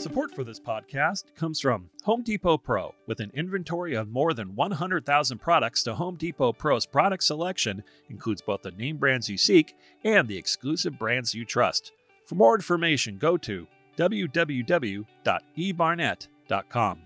Support for this podcast comes from Home Depot Pro. With an inventory of more than 100,000 products, the Home Depot Pro's product selection includes both the name brands you seek and the exclusive brands you trust. For more information, go to www.ebarnett.com.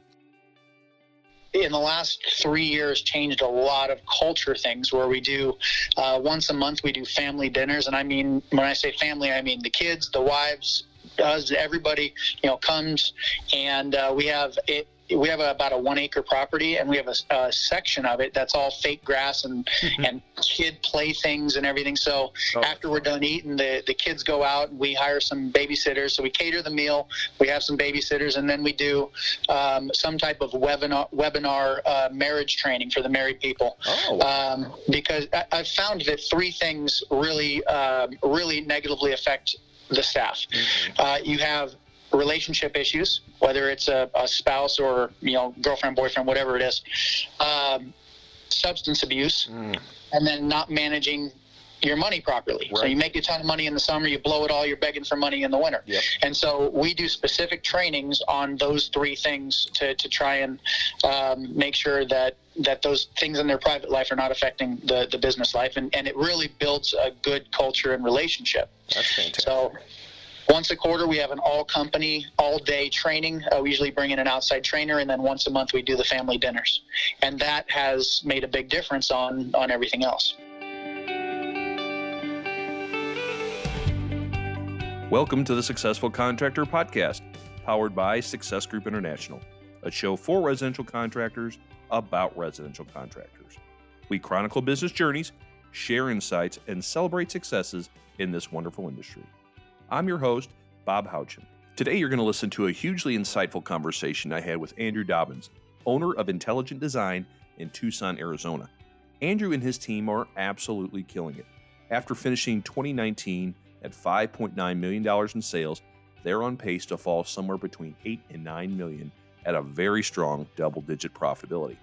in the last three years changed a lot of culture things where we do uh, once a month we do family dinners and i mean when i say family i mean the kids the wives us everybody you know comes and uh, we have it we have a, about a one acre property and we have a, a section of it that's all fake grass and and kid playthings and everything. So Oh. after we're done eating the the kids go out and we hire some babysitters. So we cater the meal we have some babysitters and then we do um, some type of webinar webinar uh, marriage training for the married people. Oh, um, because I, I've found that three things really, um, really negatively affect the staff. Uh, you have relationship issues, whether it's a, a spouse or you know girlfriend, boyfriend, whatever it is. Um, substance abuse, Mm. and then not managing your money properly. So you make a ton of money in the summer, you blow it all, you're begging for money in the winter. Yep. And so we do specific trainings on those three things to, to try and um, make sure that that those things in their private life are not affecting the, the business life. And, and it really builds a good culture and relationship. that's fantastic. So once a quarter, we have an all company, all day training. Uh, we usually bring in an outside trainer, and then once a month, we do the family dinners. And that has made a big difference on, on everything else. Welcome to the Successful Contractor Podcast, powered by Success Group International, a show for residential contractors about residential contractors. We chronicle business journeys, share insights, and celebrate successes in this wonderful industry. I'm your host, Bob Houchin. Today, you're going to listen to a hugely insightful conversation I had with Andrew Dobbins, owner of Intelligent Design in Tucson, Arizona. Andrew and his team are absolutely killing it. After finishing 2019 at $5.9 million in sales, they're on pace to fall somewhere between 8 and 9 million at a very strong double digit profitability.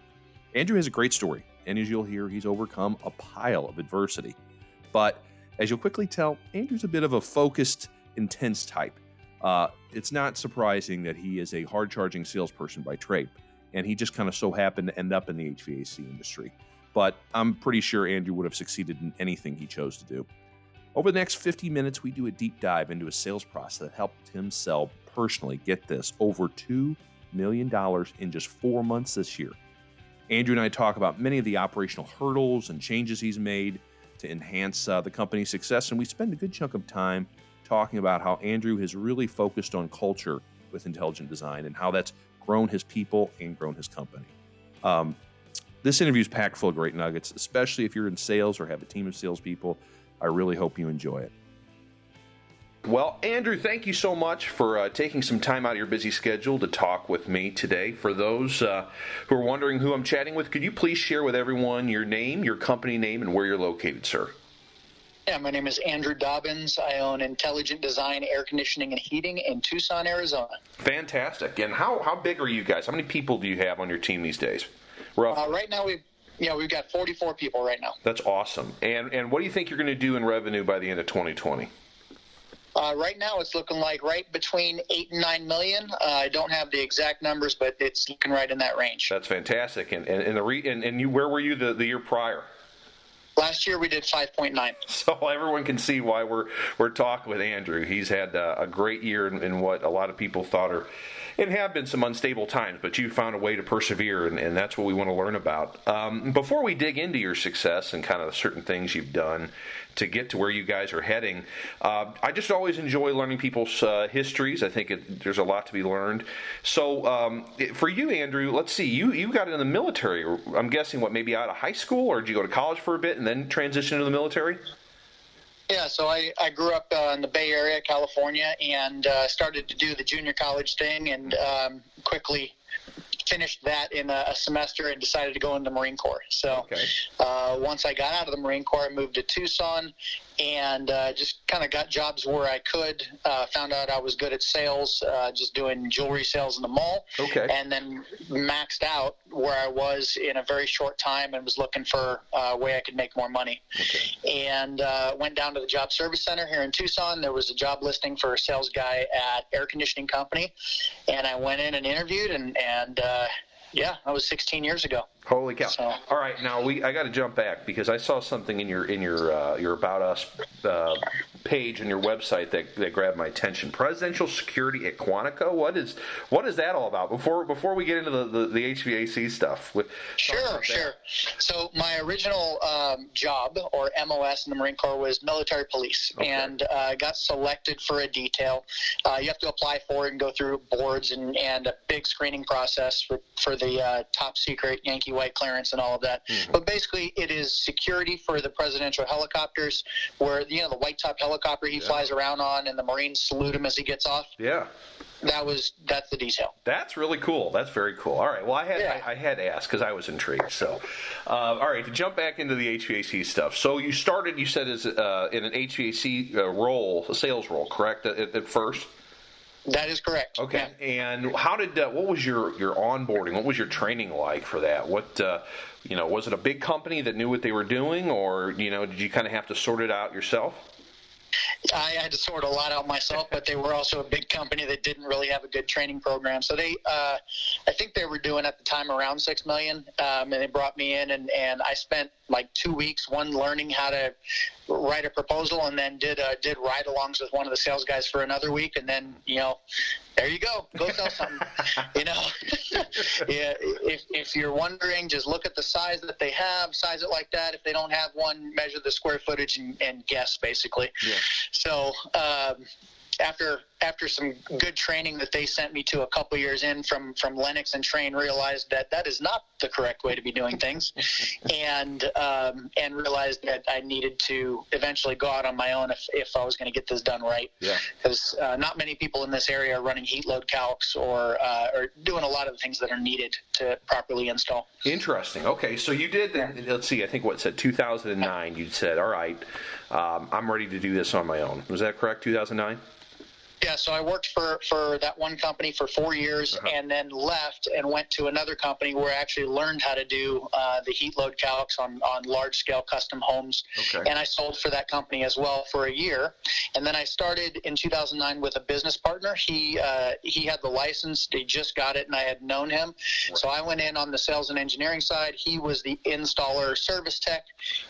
Andrew has a great story, and as you'll hear, he's overcome a pile of adversity. But as you'll quickly tell, Andrew's a bit of a focused, intense type. Uh, it's not surprising that he is a hard charging salesperson by trade, and he just kind of so happened to end up in the HVAC industry. But I'm pretty sure Andrew would have succeeded in anything he chose to do. Over the next 50 minutes, we do a deep dive into a sales process that helped him sell personally, get this, over $2 million in just four months this year. Andrew and I talk about many of the operational hurdles and changes he's made to enhance uh, the company's success, and we spend a good chunk of time talking about how Andrew has really focused on culture with intelligent design and how that's grown his people and grown his company. Um, this interview is packed full of great nuggets, especially if you're in sales or have a team of salespeople. I really hope you enjoy it. Well, Andrew, thank you so much for uh, taking some time out of your busy schedule to talk with me today. For those uh, who are wondering who I'm chatting with, could you please share with everyone your name, your company name, and where you're located, sir? Yeah, my name is Andrew Dobbins. I own Intelligent Design Air Conditioning and Heating in Tucson, Arizona. Fantastic. And how, how big are you guys? How many people do you have on your team these days? Rough. Uh, right now, we've you know we've got 44 people right now. That's awesome. And and what do you think you're going to do in revenue by the end of 2020? Uh, right now, it's looking like right between eight and nine million. Uh, I don't have the exact numbers, but it's looking right in that range. That's fantastic. And and and, the re, and, and you where were you the, the year prior? Last year, we did 5.9. So everyone can see why we're we're talking with Andrew. He's had uh, a great year in, in what a lot of people thought are and have been some unstable times, but you found a way to persevere, and, and that's what we want to learn about. Um, before we dig into your success and kind of certain things you've done to get to where you guys are heading, uh, I just always enjoy learning people's uh, histories. I think it, there's a lot to be learned. So um, for you, Andrew, let's see, you you got in the military. I'm guessing what maybe out of high school, or did you go to college for a bit and then transition into the military? Yeah, so I, I grew up uh, in the Bay Area, California, and uh, started to do the junior college thing, and um, quickly finished that in a, a semester and decided to go into the Marine Corps. So Okay. uh, once I got out of the Marine Corps, I moved to Tucson and uh, just kind of got jobs where I could. Uh, found out I was good at sales, uh, just doing jewelry sales in the mall. Okay. And then maxed out where I was in a very short time and was looking for uh, a way I could make more money. Okay. And uh, went down to the job service center here in Tucson. There was a job listing for a sales guy at air conditioning company, and I went in and interviewed and and. Uh, yeah, that was 16 years ago. Holy cow! So- All right, now we I got to jump back because I saw something in your in your uh, your about us uh, page on your website that, that grabbed my attention. Presidential security at Quantico. What is what is that all about? Before before we get into the, the, the HVAC stuff. With, Sure, sure. So my original um, job, or MOS in the Marine Corps, was military police, Okay. and uh, I got selected for a detail. Uh, you have to apply for it and go through boards and, and a big screening process for, for the uh, top secret Yankee White clearance and all of that. Mm-hmm. But basically, it is security for the presidential helicopters, where you know the white top helicopter he flies around on, and the Marines salute him as he gets off. Yeah. That was that's the detail. That's really cool. That's very cool. All right. Well, I had Yeah. I, I had to ask because I was intrigued. So, uh, all right. To jump back into the HVAC stuff. So you started, you said, as uh, in an HVAC uh, role, a sales role, correct? At, at first. That is correct. Okay. Yeah. And how did uh, what was your your onboarding? What was your training like for that? What uh, you know was it a big company that knew what they were doing, or you know did you kind of have to sort it out yourself? I had to sort a lot out myself, but they were also a big company that didn't really have a good training program. So they, uh, I think they were doing at the time around six million, um, and they brought me in, and and I spent like two weeks, one learning how to write a proposal, and then did uh, did ride-alongs with one of the sales guys for another week, and then you know, there you go, go sell something. you know, yeah. If if you're wondering, just look at the size that they have, size it like that. If they don't have one, measure the square footage and, and guess basically. Yeah. So um, after after some good training that they sent me to a couple years in from from Lennox and Trane, realized that that is not the correct way to be doing things, and um, and realized that I needed to eventually go out on my own if, if I was going to get this done right. Yeah. Because uh, not many people in this area are running heat load calcs or uh, or doing a lot of the things that are needed to properly install. Interesting. Okay, so you did. then Let's see. I think what said 2009. You said, "All right, um, I'm ready to do this on my own." Was that correct? 2009. Yeah, so I worked for, for that one company for four years Uh-huh. and then left and went to another company where I actually learned how to do uh, the heat load calcs on, on large scale custom homes. Okay. And I sold for that company as well for a year. And then I started in 2009 with a business partner. He, uh, he had the license, he just got it, and I had known him. So I went in on the sales and engineering side. He was the installer service tech,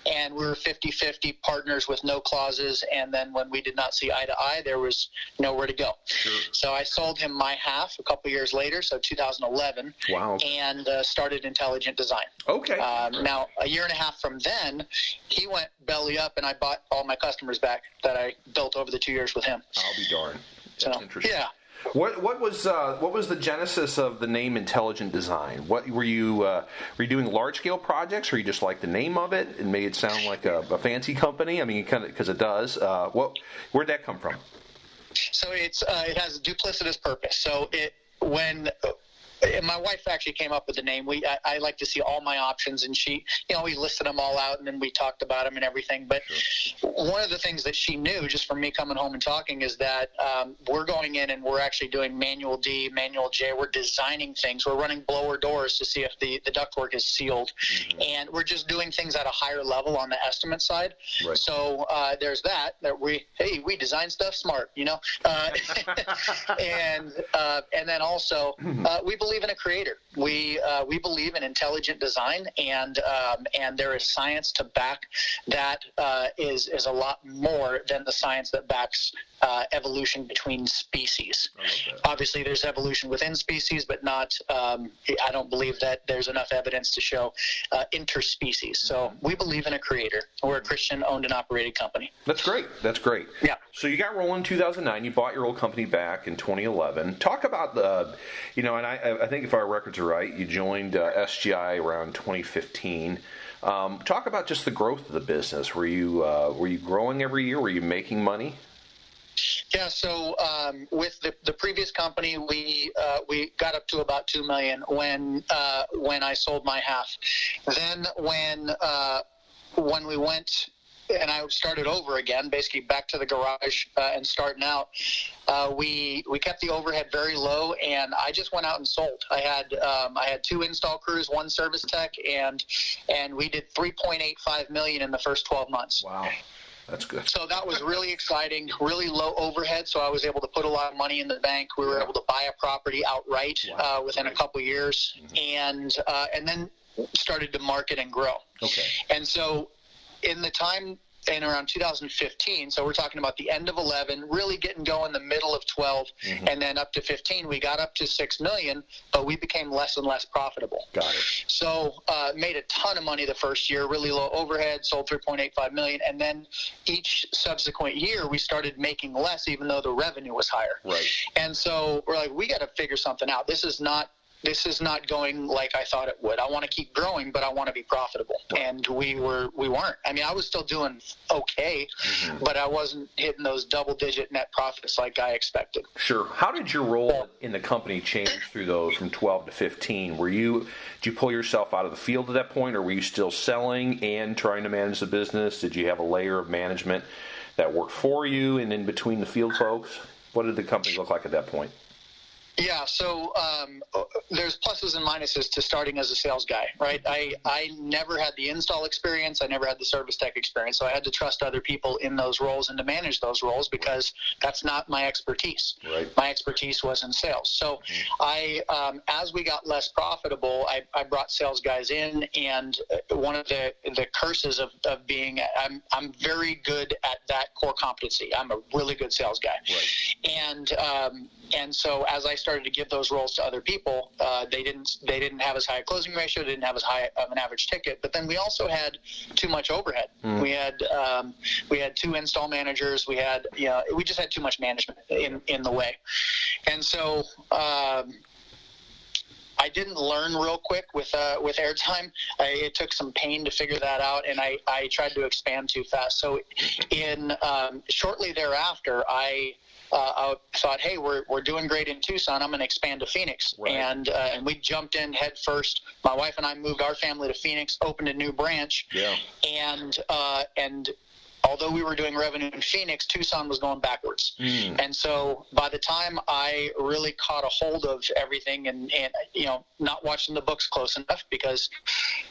and we were 50 50 partners with no clauses. And then when we did not see eye to eye, there was nowhere to go. So I sold him my half a couple years later, so 2011, Wow. and uh, started Intelligent Design. Okay. Um, now, a year and a half from then, he went belly up, and I bought all my customers back that I built over the two years with him. I'll be darned. That's So, interesting. yeah. What what was uh, what was the genesis of the name Intelligent Design? What were you uh, were you doing large scale projects, or you just like the name of it and made it sound like a, a fancy company? I mean, kind of because it does. Uh, what where'd that come from? So it's uh, it has a duplicitous purpose. So it when my wife actually came up with the name. We I, I like to see all my options, and she you know we listed them all out, and then we talked about them and everything. But one of the things that she knew just from me coming home and talking is that um, we're going in and we're actually doing manual D, manual J. We're designing things. We're running blower doors to see if the the ductwork is sealed, and we're just doing things at a higher level on the estimate side. Right. So uh, there's that that we hey we design stuff smart, you know, uh, and uh, and then also uh, we believe in a creator. We uh, we believe in intelligent design, and um, and there is science to back that uh, is is a lot more than the science that backs uh, evolution between species. Obviously, there's evolution within species, but not. Um, I don't believe that there's enough evidence to show uh, interspecies. So we believe in a creator. We're a Christian-owned and operated company. That's great. That's great. Yeah. So you got rolling in 2009. You bought your old company back in 2011. Talk about the, you know, and I, I think if our records are right, you joined uh, SGI around 2015. Um, talk about just the growth of the business. Were you uh, were you growing every year? Were you making money? Yeah, so um, with the, the previous company, we uh, we got up to about two million when uh, when I sold my half. Then when uh, when we went and I started over again, basically back to the garage uh, and starting out. Uh, we we kept the overhead very low, and I just went out and sold. I had um, I had two install crews, one service tech, and and we did 3.85 million in the first 12 months. Wow. That's good. So that was really exciting, really low overhead. So I was able to put a lot of money in the bank. We were Yeah. able to buy a property outright Wow. uh, within a couple years, and uh, and then started to market and grow. Okay. And so, in the time in around 2015, so we're talking about the end of 11, really getting going the middle of 12, Mhm. and then up to 15, we got up to six million, but we became less and less profitable. Got it. So uh, made a ton of money the first year, really low overhead, sold 3.85 million, and then each subsequent year we started making less, even though the revenue was higher. Right. And so we're like, we got to figure something out. This is not this is not going like I thought it would. I want to keep growing, but I want to be profitable. And we were we weren't. I mean, I was still doing okay, Mhm. but I wasn't hitting those double digit net profits like I expected. Sure. How did your role in the company change through those from 12 to 15? Were you did you pull yourself out of the field at that point, or were you still selling and trying to manage the business? Did you have a layer of management that worked for you and in between the field folks? What did the company look like at that point? Yeah, so um, there's pluses and minuses to starting as a sales guy, right? I, I never had the install experience. I never had the service tech experience. So I had to trust other people in those roles and to manage those roles because that's not my expertise. Right. My expertise was in sales. So I, um, as we got less profitable, I, I brought sales guys in. And uh, one of the, the curses of, of being, I'm, I'm very good at that core competency. I'm a really good sales guy Right. and um, and so as I started to give those roles to other people, uh, they didn't they didn't have as high a closing ratio, they didn't have as high of an average ticket. But then we also had too much overhead. Mm. We had um, we had two install managers. We had you know we just had too much management in in the way, and so. Um, I didn't learn real quick with uh, with airtime. I, it took some pain to figure that out, and I, I tried to expand too fast. So, in um, shortly thereafter, I uh, I thought, hey, we're, we're doing great in Tucson. I'm going to expand to Phoenix, Right. and uh, and we jumped in head first. My wife and I moved our family to Phoenix, opened a new branch, Yeah. and uh, and although we were doing revenue in Phoenix, Tucson was going backwards. Mm. And so by the time I really caught a hold of everything and, and you know, not watching the books close enough because,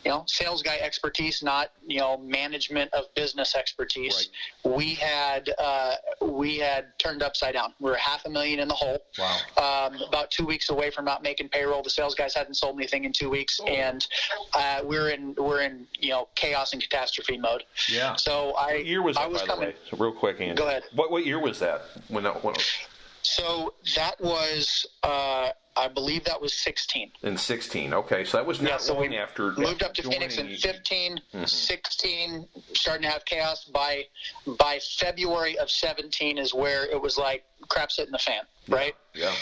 you know, sales guy expertise, not, you know, management of business expertise, we had, uh, we had turned upside down. We were half a million in the hole. Wow. Um, about two weeks away from not making payroll. The sales guys hadn't sold anything in two weeks, and uh, we're in we're in you know chaos and catastrophe mode. Yeah. So I year was that, I was by coming. the way? So real quick, Andy. Go ahead. What what year was that? When that when, So that was, uh, I believe that was 16. in 16. Okay, so that was not Yeah, so long after Moved after up to Phoenix in joining- 15, Mhm. 16, starting to have chaos. By by February of 17 is where it was like crap's hitting the fan, right? Yeah.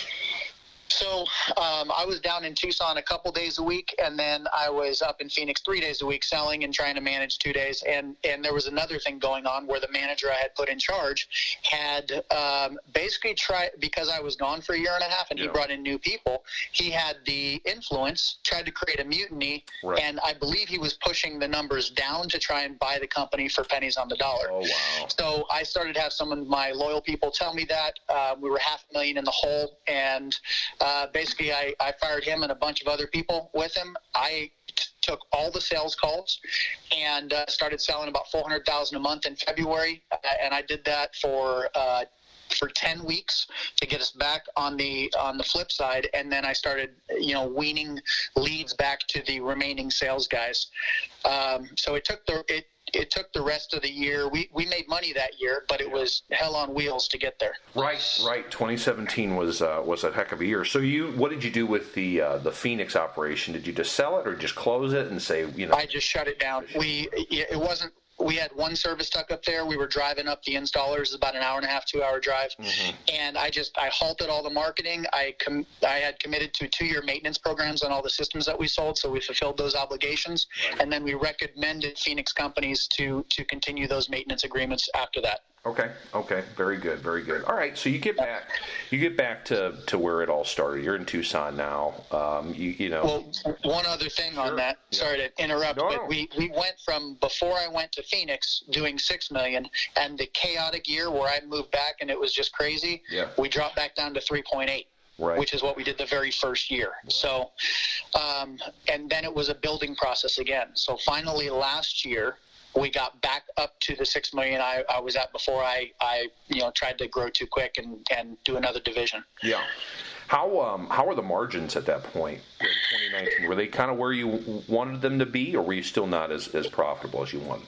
So um, I was down in Tucson a couple days a week, and then I was up in Phoenix three days a week selling and trying to manage two days. And and there was another thing going on where the manager I had put in charge had um, basically tried because I was gone for a year and a half, and Yeah. he brought in new people. He had the influence, tried to create a mutiny, Right. and I believe he was pushing the numbers down to try and buy the company for pennies on the dollar. Oh wow. So I started to have some of my loyal people tell me that uh, we were half a million in the hole, and uh, basically I, I fired him and a bunch of other people with him. I t- took all the sales calls and uh, started selling about four hundred thousand a month in February, uh, and I did that for. Uh, for 10 weeks to get us back on the on the flip side and then I started you know weaning leads back to the remaining sales guys um, so it took the it it took the rest of the year. We we made money that year, but it was hell on wheels to get there. Right, right. 2017 was uh, was a heck of a year. So you, what did you do with the uh, the Phoenix operation? Did you just sell it, or just close it and say, you know, I just shut it down. We it wasn't. We had one service tuck up there. We were driving up the installers. About an hour and a half, two hour drive. Mhm. And I just I halted all the marketing. I com- I had committed to two year maintenance programs on all the systems that we sold, so we fulfilled those obligations. Right. And then we recommended Phoenix companies to to continue those maintenance agreements after that. Okay. Okay. Very good. Very good. All right. So you get back, you get back to, to where it all started. You're in Tucson now. Um, you, you know. Well, one other thing Sure. on that. Yeah. Sorry to interrupt, No, but no. we we went from before I went to Phoenix doing six million, and the chaotic year where I moved back and it was just crazy. Yeah. We dropped back down to three point eight. Right. which is what we did the very first year. So, um, and then it was a building process again. So finally, last year we got back up to the six million I, I was at before I, I you know tried to grow too quick and, and do another division. Yeah. How um how were the margins at that point in 2019? Were they kind of where you wanted them to be, or were you still not as, as profitable as you wanted?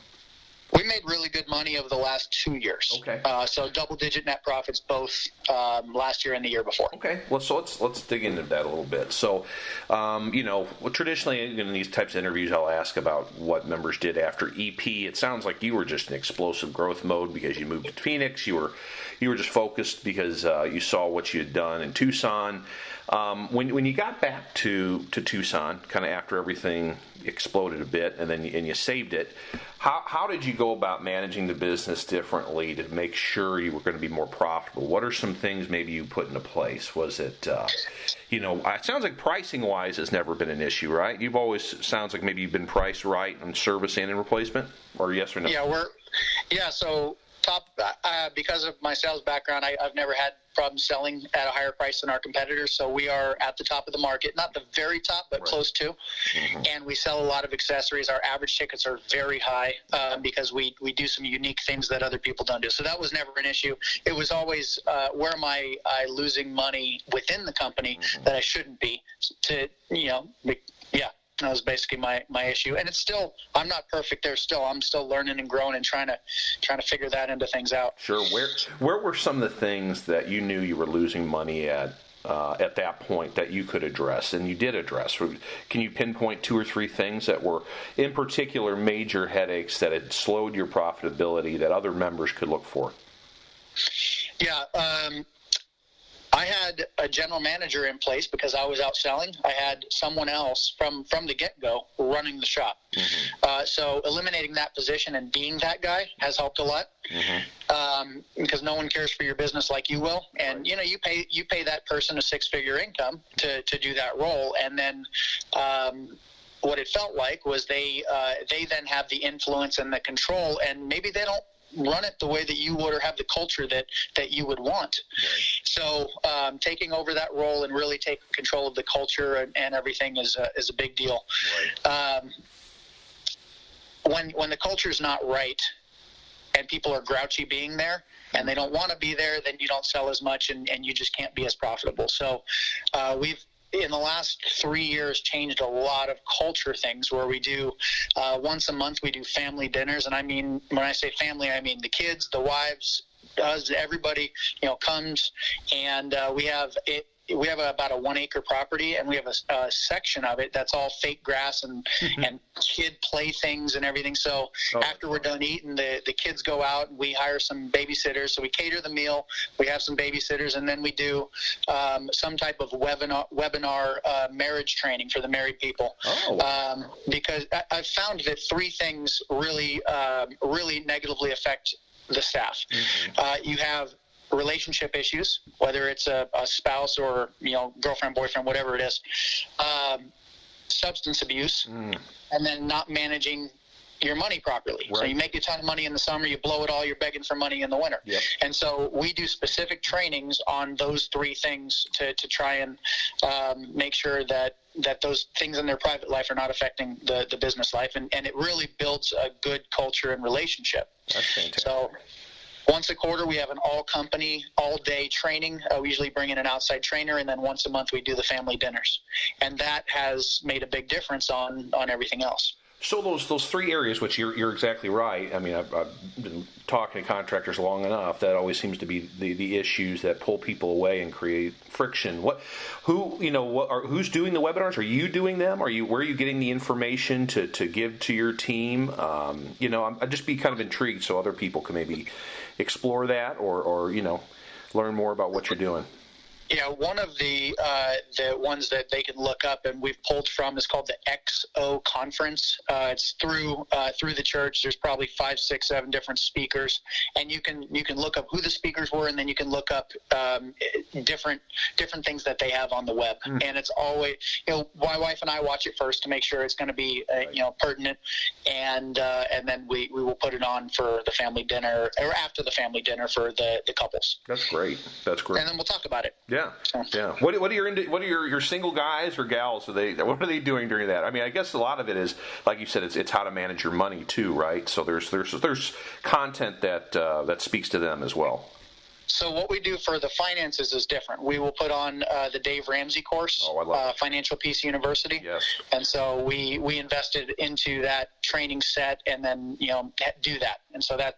We made really good money over the last two years. Okay. Uh, so double digit net profits both um, last year and the year before. Okay, well, so let's let's dig into that a little bit. So, um, you know, well, traditionally in these types of interviews, I'll ask about what members did after EP. It sounds like you were just in explosive growth mode because you moved to Phoenix. You were you were just focused because uh, you saw what you had done in Tucson. Um, when when you got back to to Tucson, kind of after everything exploded a bit, and then and you saved it. How, how did you go about managing the business differently to make sure you were going to be more profitable? What are some things maybe you put into place? Was it, uh, you know, it sounds like pricing wise has never been an issue, right? You've always sounds like maybe you've been priced right on service and in replacement, or yes or no? Yeah, we're yeah. So top uh, because of my sales background, I, I've never had problems selling at a higher price than our competitors. So we are at the top of the market, not the very top, but Right. close to. And we sell a lot of accessories. Our average tickets are very high um, because we we do some unique things that other people don't do. So that was never an issue. It was always uh, where am I, I losing money within the company that I shouldn't be to you know yeah. That was basically my, my issue, and it's still I'm not perfect there. Still, I'm still learning and growing and trying to trying to figure that into things out. Sure. Where where were some of the things that you knew you were losing money at uh, at that point that you could address and you did address? Can you pinpoint two or three things that were, in particular, major headaches that had slowed your profitability that other members could look for? Yeah, um, I had a general manager in place because I was out selling. I had someone else from from the get go running the shop. Uh, so eliminating that position and being that guy has helped a lot. Um, because no one cares for your business like you will, and you know you pay you pay that person a six figure income to to do that role, and then. Um, what it felt like was they uh, they then have the influence and the control, and maybe they don't run it the way that you would or have the culture that that you would want. So um, taking over that role and really taking control of the culture and, and everything is a, is a big deal. Um, when when the culture is not right and people are grouchy being there and they don't want to be there, then you don't sell as much and, and you just can't be as profitable. So uh, we've in the last three years changed a lot of culture things where we do uh, once a month we do family dinners. And i mean when i say family i mean the kids the wives us everybody you know comes. And uh, we have it we have about a one acre property and we have a, a section of it that's all fake grass and and kid playthings and everything. So Oh, after we're done eating the the kids go out and we hire some babysitters. So we cater the meal we have some babysitters and then we do um, some type of webinar webinar uh, marriage training for the married people. Oh, um, because I, I've found that three things really, um, really negatively affect the staff. Uh, you have relationship issues, whether it's a, a spouse or you know girlfriend, boyfriend, whatever it is. Um, substance abuse, and then not managing your money properly. So you make a ton of money in the summer, you blow it all, you're begging for money in the winter. Yep. And so we do specific trainings on those three things to, to try and um, make sure that that those things in their private life are not affecting the, the business life. And, and it really builds a good culture and relationship. that's fantastic. So once a quarter, we have an all company, all day training. Uh, we usually bring in an outside trainer, and then once a month, we do the family dinners. And that has made a big difference on, on everything else. So those those three areas, which you're you're exactly right. I mean, I've, I've been talking to contractors long enough. That always seems to be the, the issues that pull people away and create friction. What, who, you know, what are who's doing the webinars? Are you doing them? Are you where are you getting the information to, to give to your team? Um, you know, I'm, I'd just be kind of intrigued so other people can maybe explore that or or you know learn more about what you're doing. Yeah, one of the uh, the ones that they can look up and we've pulled from is called the XO Conference. Uh, it's through uh, through the church. There's probably five, six, seven different speakers, and you can you can look up who the speakers were, and then you can look up um, different different things that they have on the web. Mm. And it's always you know my wife and I watch it first to make sure it's going to be uh, you know pertinent, and uh, and then we, we will put it on for the family dinner or after the family dinner for the the couples. That's great. That's great. And then we'll talk about it. Yeah. Yeah, yeah. What, what are your what are your, your single guys or gals? Are they what are they doing during that? I mean, I guess a lot of it is like you said, it's it's how to manage your money too, right? So there's there's there's content that uh, that speaks to them as well. So what we do for the finances is different. We will put on uh, the Dave Ramsey course, oh, uh, Financial Peace University. Yes. And so we we invested into that training set, and then you know do that. And so that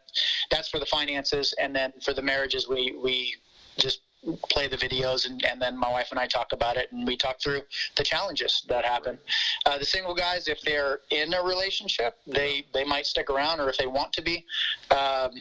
that's for the finances, and then for the marriages, we we just play the videos and, and then my wife and I talk about it and we talk through the challenges that happen. Uh, the single guys, if they're in a relationship, they, they might stick around or if they want to be. Um,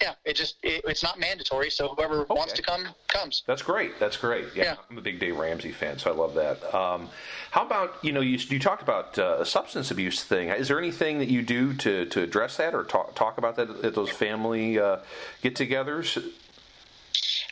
yeah, it just it, it's not mandatory. So whoever okay. wants to come comes. That's great. That's great. Yeah, yeah, I'm a big Dave Ramsey fan, so I love that. Um, how about you know you you talked about uh, a substance abuse thing. Is there anything that you do to to address that or talk talk about that at those family uh, get-togethers?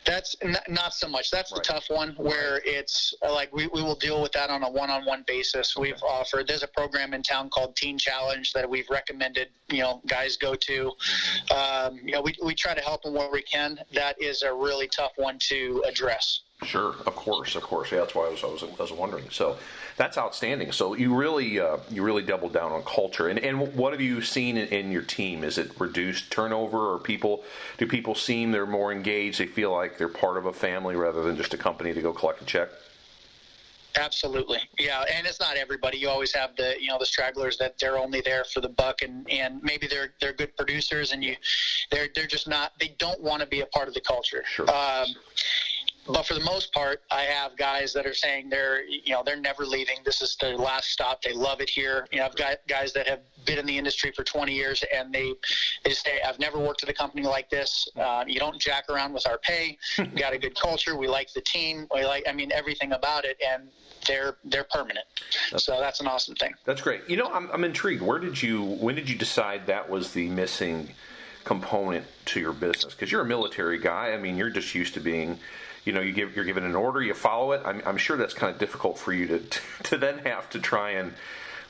That's not, not so much. That's right. the tough one where it's uh, like we, we will deal with that on a one on one basis. Okay. We've offered, there's a program in town called Teen Challenge that we've recommended, you know, guys go to. Mm-hmm. Um, you know, we, we try to help them where we can. That is a really tough one to address. Sure, of course, of course. Yeah, that's why I was, I was, I was wondering. So that's outstanding. So you really uh, you really doubled down on culture. And and what have you seen in, in, your team? Is it reduced turnover, or people do people seem they're more engaged? They feel like they're part of a family rather than just a company to go collect a check. Absolutely, yeah, and it's not everybody. You always have the you know the stragglers that they're only there for the buck, and and maybe they're they're good producers, and you they're they're just not they don't want to be a part of the culture. Sure. Um, but for the most part, I have guys that are saying they're you know they're never leaving. This is their last stop. They love it here. You know, I've got guys that have been in the industry for 20 years, and they they say I've never worked at a company like this. Uh, you don't jack around with our pay. we got a good culture. We like the team. We like I mean everything about it, and they're they're permanent. That's, so that's an awesome thing. That's great. You know, I'm I'm intrigued. Where did you when did you decide that was the missing component to your business? Because you're a military guy. I mean, you're just used to being you know you give you're given an order, you follow it. I'm, I'm sure that's kind of difficult for you to to then have to try and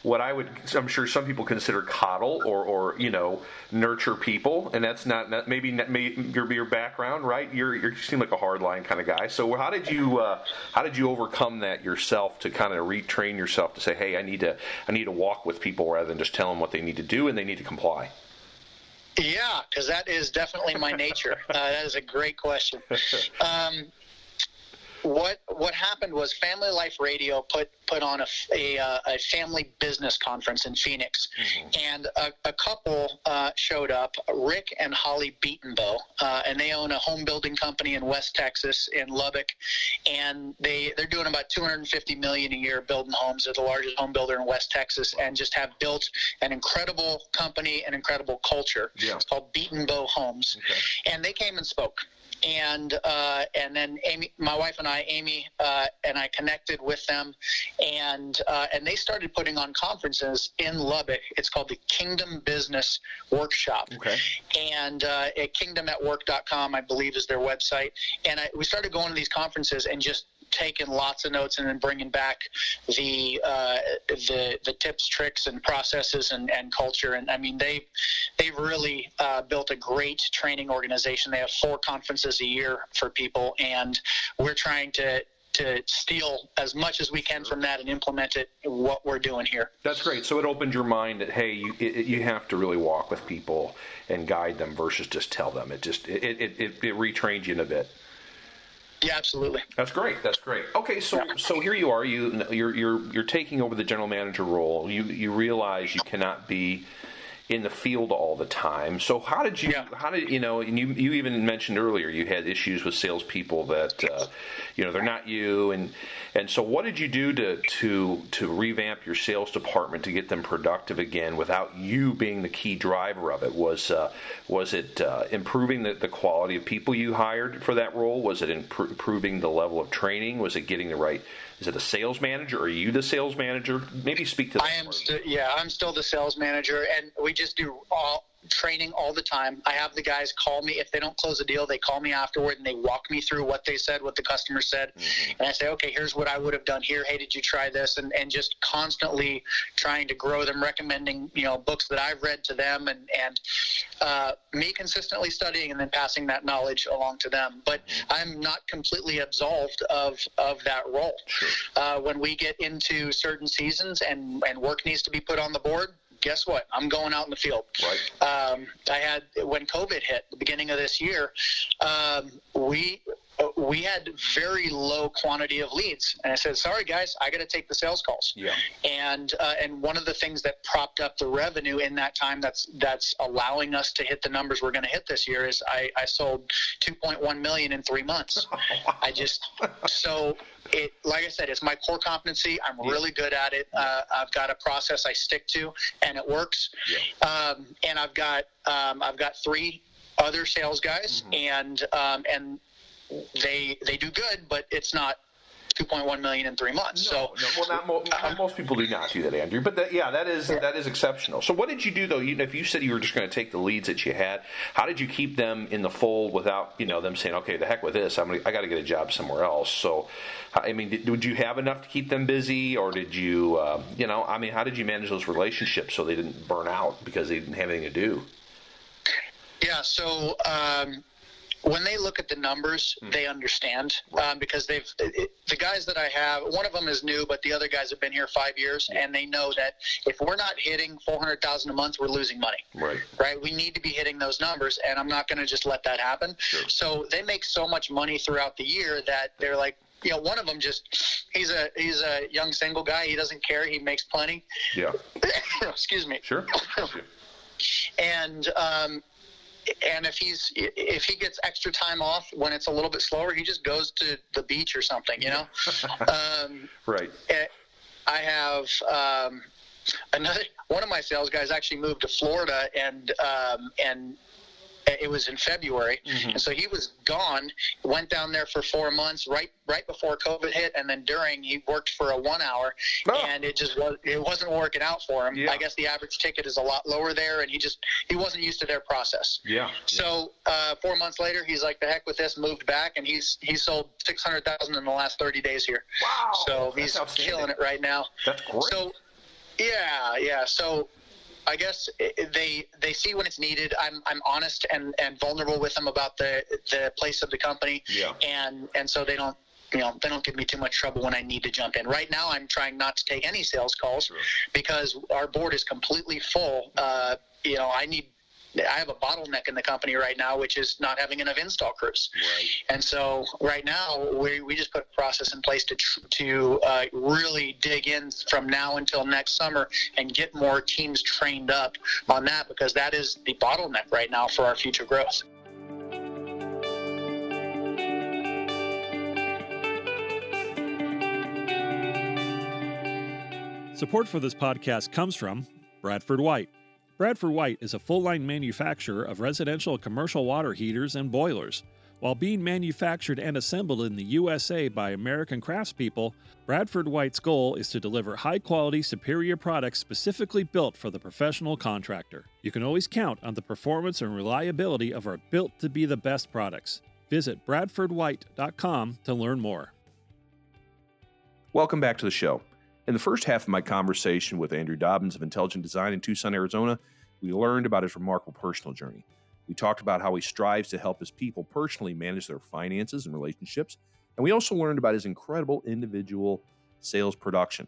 what I would I'm sure some people consider coddle or or you know nurture people, and that's not, not maybe, maybe your your background, right? You're you seem like a hardline kind of guy. So how did you uh, how did you overcome that yourself to kind of retrain yourself to say, hey, I need to I need to walk with people rather than just tell them what they need to do and they need to comply. Yeah, because that is definitely my nature. Uh, that is a great question. Um, what what happened was Family Life Radio put put on a, a, uh, a family business conference in Phoenix, mm-hmm. and a, a couple uh, showed up, Rick and Holly Betenbough, uh, and they own a home building company in West Texas in Lubbock, and they they're doing about 250 million a year building homes. They're the largest home builder in West Texas, and just have built an incredible company, an incredible culture. Yeah. It's called Betenbough Homes, okay. and they came and spoke and uh, and then Amy, my wife and I, Amy, uh, and I connected with them, and uh, and they started putting on conferences in Lubbock. It's called the Kingdom Business Workshop, okay. and uh, at kingdomatwork.com, I believe, is their website. And I, we started going to these conferences and just taking lots of notes and then bringing back the uh, the the tips, tricks, and processes and, and culture. And I mean, they they've really uh, built a great training organization. They have four conferences a year for people, and we're trying to to steal as much as we can from that and implement it what we're doing here. That's great. So it opened your mind that hey, you it, you have to really walk with people and guide them versus just tell them. It just it it, it, it retrained you in a bit. Yeah, absolutely. That's great. That's great. Okay, so yeah. so here you are. You you're you're you're taking over the general manager role. You you realize you cannot be in the field all the time. So how did you? Yeah. How did you know? And you you even mentioned earlier you had issues with salespeople that uh, you know they're not you, and and so what did you do to to to revamp your sales department to get them productive again without you being the key driver of it? Was uh, was it uh, improving the, the quality of people you hired for that role? Was it improving the level of training? Was it getting the right is it a sales manager? Are you the sales manager? Maybe speak to. I am. St- yeah, I'm still the sales manager, and we just do all training all the time. I have the guys call me if they don't close a deal. They call me afterward and they walk me through what they said, what the customer said, mm-hmm. and I say, okay, here's what I would have done here. Hey, did you try this? And and just constantly trying to grow them, recommending you know books that I've read to them, and and uh, me consistently studying and then passing that knowledge along to them. But mm-hmm. I'm not completely absolved of of that role. Sure. Uh, when we get into certain seasons and and work needs to be put on the board guess what? I'm going out in the field. Right. Um, I had when COVID hit the beginning of this year, um, we we had very low quantity of leads, and I said, "Sorry, guys, I got to take the sales calls." Yeah. And uh, and one of the things that propped up the revenue in that time that's that's allowing us to hit the numbers we're going to hit this year is I, I sold 2.1 million in three months. I just so it like I said, it's my core competency. I'm yeah. really good at it. Uh, I've got a process I stick to, and it works. Yeah. Um, and I've got um, I've got three other sales guys, mm-hmm. and um, and they they do good, but it's not 2.1 million in three months. No, so, no, well, not, mo- uh, most people do not do that, Andrew. But that, yeah, that is yeah. that is exceptional. So, what did you do though? You, if you said you were just going to take the leads that you had, how did you keep them in the fold without you know them saying, "Okay, the heck with this, I'm gonna, I got to get a job somewhere else." So, I mean, did, did you have enough to keep them busy, or did you, uh, you know, I mean, how did you manage those relationships so they didn't burn out because they didn't have anything to do? Yeah, so um, when they look at the numbers, mm. they understand um, because they've it, the guys that I have. One of them is new, but the other guys have been here five years, and they know that if we're not hitting four hundred thousand a month, we're losing money. Right. Right. We need to be hitting those numbers, and I'm not going to just let that happen. Sure. So they make so much money throughout the year that they're like, you know, one of them just he's a he's a young single guy. He doesn't care. He makes plenty. Yeah. Excuse me. Sure. and um, and if he's if he gets extra time off when it's a little bit slower, he just goes to the beach or something, you know. um, right. Eh, I have um, another one of my sales guys actually moved to Florida and um, and it was in February, mm-hmm. and so he was gone. Went down there for four months, right right before COVID hit, and then during he worked for a one hour, oh. and it just was it wasn't working out for him. Yeah. I guess the average ticket is a lot lower there, and he just he wasn't used to their process. Yeah. So uh, four months later, he's like, "The heck with this!" Moved back, and he's he sold six hundred thousand in the last thirty days here. Wow. So he's killing it right now. That's great. So yeah, yeah. So I guess they they see when it's needed. I'm I'm honest and, and vulnerable with them about the the place of the company. Yeah. And and so they don't you know they don't give me too much trouble when I need to jump in. Right now, I'm trying not to take any sales calls sure. because our board is completely full. Uh, you know, I need I have a bottleneck in the company right now, which is not having enough install crews. Right. And so right now we, we just put a process in place to to uh, really dig in from now until next summer and get more teams trained up on that because that is the bottleneck right now for our future growth. Support for this podcast comes from Bradford White. Bradford White is a full line manufacturer of residential and commercial water heaters and boilers. While being manufactured and assembled in the USA by American craftspeople, Bradford White's goal is to deliver high quality, superior products specifically built for the professional contractor. You can always count on the performance and reliability of our built to be the best products. Visit bradfordwhite.com to learn more. Welcome back to the show. In the first half of my conversation with Andrew Dobbins of Intelligent Design in Tucson, Arizona, we learned about his remarkable personal journey. We talked about how he strives to help his people personally manage their finances and relationships. And we also learned about his incredible individual sales production.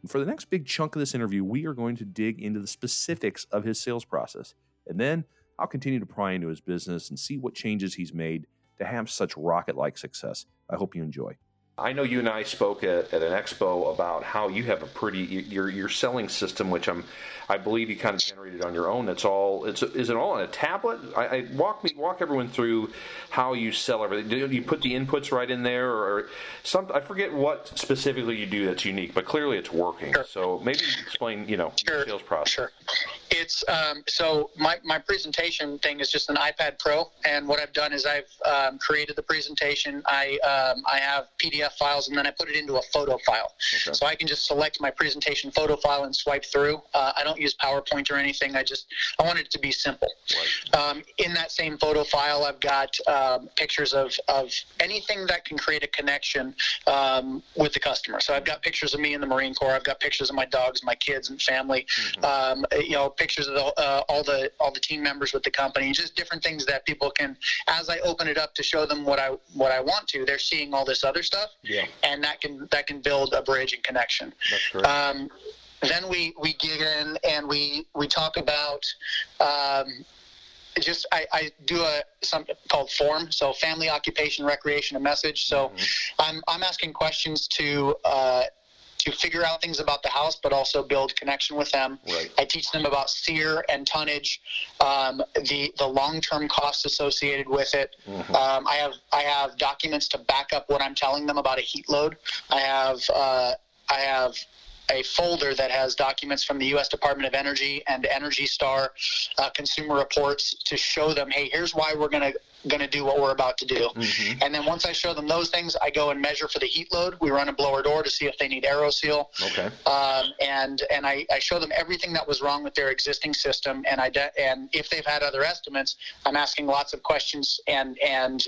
And for the next big chunk of this interview, we are going to dig into the specifics of his sales process. And then I'll continue to pry into his business and see what changes he's made to have such rocket like success. I hope you enjoy. I know you and I spoke at, at, an expo about how you have a pretty your your selling system, which I'm I believe you kind of generated on your own. It's all it's is it all on a tablet? I, I walk me walk everyone through how you sell everything. Do you put the inputs right in there, or some? I forget what specifically you do that's unique, but clearly it's working. Sure. So maybe explain you know sure. sales process. Sure. It's um, so my, my presentation thing is just an iPad Pro, and what I've done is I've um, created the presentation. I um, I have PDF files, and then I put it into a photo file, okay. so I can just select my presentation photo file and swipe through. Uh, I don't use PowerPoint or anything. I just I want it to be simple. Right. Um, in that same photo file, I've got um, pictures of of anything that can create a connection um, with the customer. So I've got pictures of me in the Marine Corps. I've got pictures of my dogs, my kids, and family. Mm-hmm. you know pictures of the, uh, all the all the team members with the company, just different things that people can. As I open it up to show them what I what I want to, they're seeing all this other stuff, yeah. and that can that can build a bridge and connection. That's Um, then we we get in and we we talk about. Um, just I, I, do a something called form so family occupation recreation and message so mm-hmm. i'm i'm asking questions to uh, to figure out things about the house, but also build connection with them. Right. I teach them about SEER and tonnage, um, the the long term costs associated with it. Mm-hmm. Um, I have I have documents to back up what I'm telling them about a heat load. I have uh, I have a folder that has documents from the U.S. Department of Energy and Energy Star uh, consumer reports to show them, hey, here's why we're going to going to do what we're about to do. Mm-hmm. And then once I show them those things, I go and measure for the heat load. We run a blower door to see if they need AeroSeal. Okay. Um, and and I, I show them everything that was wrong with their existing system. And I de- and if they've had other estimates, I'm asking lots of questions and and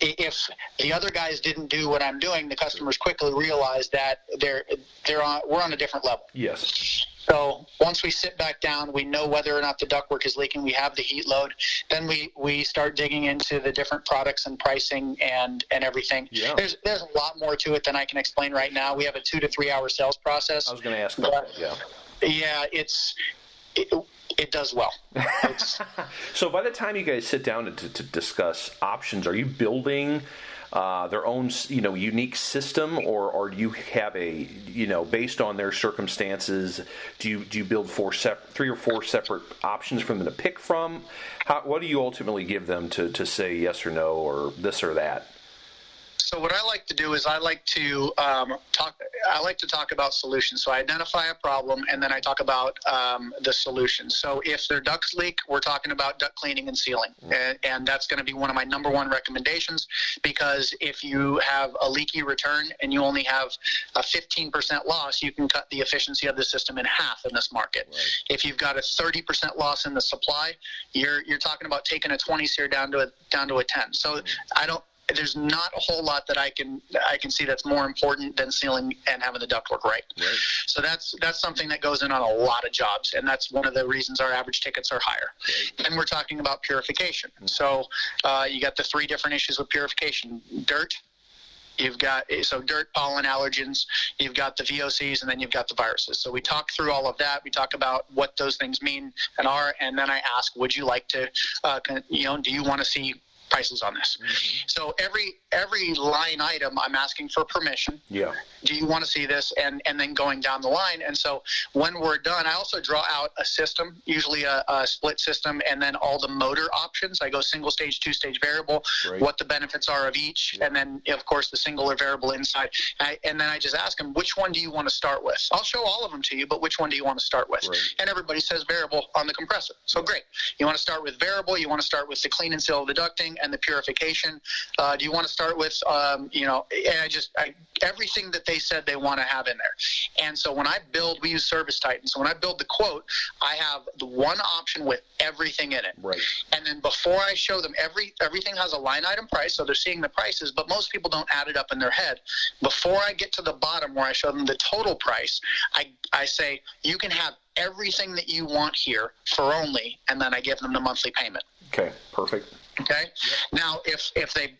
if the other guys didn't do what I'm doing, the customers quickly realize that they're they're on we're on a different level. Yes. So once we sit back down, we know whether or not the ductwork is leaking. We have the heat load. Then we, we start digging into the different products and pricing and, and everything. Yeah. There's there's a lot more to it than I can explain right now. We have a two to three hour sales process. I was going to ask that. Yeah. Yeah, it's it, it does well. so by the time you guys sit down to, to discuss options, are you building? uh, their own you know unique system, or or do you have a you know based on their circumstances? Do you do you build four sep- three or four separate options for them to pick from? How, what do you ultimately give them to to say yes or no or this or that? So what I like to do is I like to um, talk. I like to talk about solutions. So I identify a problem and then I talk about um, the solution. So if their ducts leak, we're talking about duct cleaning and sealing, mm-hmm. and, and, that's going to be one of my number one recommendations because if you have a leaky return and you only have a 15% loss, you can cut the efficiency of the system in half in this market. Right. If you've got a 30% loss in the supply, you're you're talking about taking a 20 SEER down to a down to a 10. So mm-hmm. I don't there's not a whole lot that I can I can see that's more important than sealing and having the ductwork right. right. So that's that's something that goes in on a lot of jobs, and that's one of the reasons our average tickets are higher. Right. And we're talking about purification. Mm-hmm. So uh, you got the three different issues with purification: dirt. You've got so dirt, pollen, allergens. You've got the VOCs, and then you've got the viruses. So we talk through all of that. We talk about what those things mean and are, and then I ask, would you like to, uh, you know, do you want to see prices on this. Mm-hmm. So every every line item, I'm asking for permission. Yeah. Do you want to see this? And and then going down the line. And so when we're done, I also draw out a system, usually a, a split system, and then all the motor options. I go single stage, two stage variable, what the benefits are of each, yeah. and then of course the single or variable inside. I, and then I just ask them, which one do you want to start with? I'll show all of them to you, but which one do you want to start with? And everybody says variable on the compressor. So yeah. great. You want to start with variable. You want to start with the clean and seal of the ducting and the purification? Uh, do you want to start with, um, you know, and I just I, everything that they said they want to have in there. And so when I build, we use Service Titan. So when I build the quote, I have the one option with everything in it. Right. And then before I show them every everything has a line item price, so they're seeing the prices, but most people don't add it up in their head. Before I get to the bottom where I show them the total price, I I say you can have everything that you want here for only, and then I give them the monthly payment. Okay, perfect. Okay. Yep. Now, if if they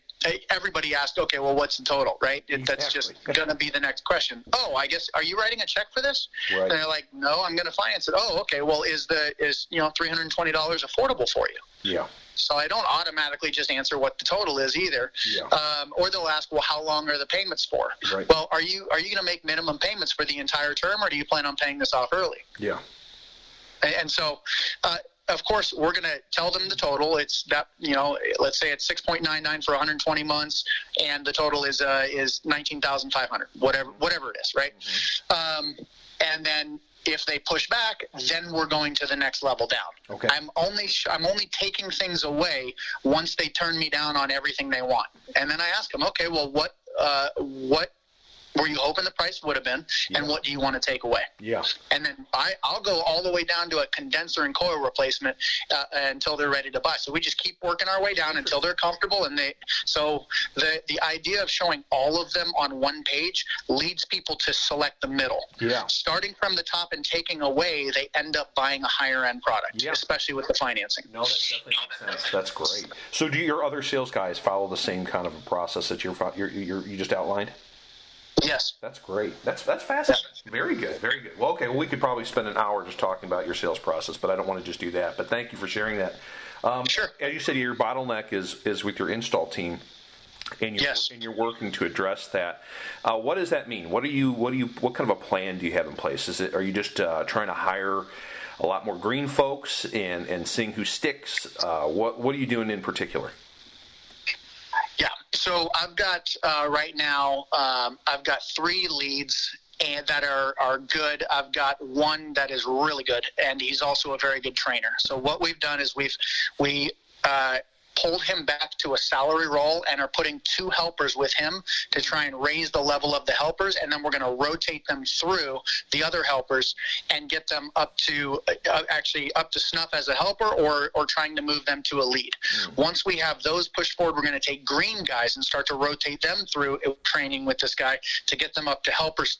everybody asked, okay, well, what's the total, right? Exactly. That's just going to be the next question. Oh, I guess, are you writing a check for this? Right. And they're like, no, I'm going to finance it. Oh, okay. Well, is the is you know $320 affordable for you? Yeah. So I don't automatically just answer what the total is either. Yeah. Um, or they'll ask, well, how long are the payments for? Right. Well, are you are you going to make minimum payments for the entire term, or do you plan on paying this off early? Yeah. And, and so, uh, of course, we're going to tell them the total. It's that you know, let's say it's six point nine nine for 120 months, and the total is uh, is 19,500, whatever whatever it is, right? Um, and then if they push back, then we're going to the next level down. Okay. I'm only sh- I'm only taking things away once they turn me down on everything they want, and then I ask them, okay, well, what uh, what were you hoping the price would have been, and what do you want to take away? Yeah. and then I, I'll go all the way down to a condenser and coil replacement uh, until they're ready to buy. So we just keep working our way down until they're comfortable. And they so the the idea of showing all of them on one page leads people to select the middle. Yeah. Starting from the top and taking away, they end up buying a higher end product, Yeah. especially with the financing. No, that definitely makes sense. That's great. So, do your other sales guys follow the same kind of a process that you're, you're, you're you just outlined? Yes. That's great. That's that's fascinating. Very good. Very good. Well, okay. Well, we could probably spend an hour just talking about your sales process, but I don't want to just do that. But thank you for sharing that. Um, Sure. As you said, your bottleneck is is with your install team, and you're Yes. and you're working to address that. Uh, what does that mean? What do you what do you what kind of a plan do you have in place? Is it are you just uh, trying to hire a lot more green folks and and seeing who sticks? Uh, what what are you doing in particular? So I've got uh, right now. Um, I've got three leads and that are are good. I've got one that is really good, and he's also a very good trainer. So what we've done is we've we. Uh, pulled him back to a salary role and are putting two helpers with him to try and raise the level of the helpers. And then we're going to rotate them through the other helpers and get them up to uh, actually up to snuff as a helper or or trying to move them to a lead. Once we have those pushed forward we're going to take green guys and start to rotate them through training with this guy to get them up to helpers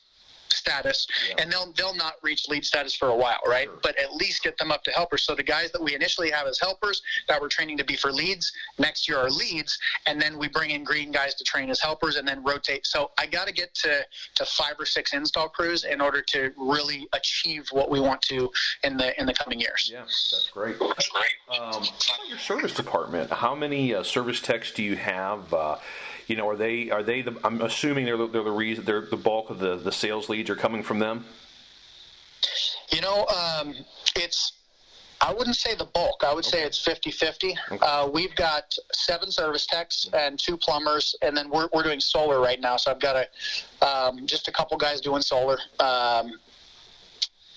status and they'll they'll not reach lead status for a while right but at least get them up to helpers so the guys that we initially have as helpers that we're training to be for leads next year are leads and then we bring in green guys to train as helpers and then rotate so i got to get to to five or six install crews in order to really achieve what we want to in the in the coming years Yeah, that's great. Um, how about your service department? How many uh, service techs do you have? Uh, you know, are they are they the? I'm assuming they're the, they're the reason they're the bulk of the the sales leads are coming from them. You know, um, it's, I wouldn't say the bulk. I would say it's 50 50. Uh, we've got seven service techs and two plumbers, and then we're, we're doing solar right now. So I've got a, um, just a couple guys doing solar. Um,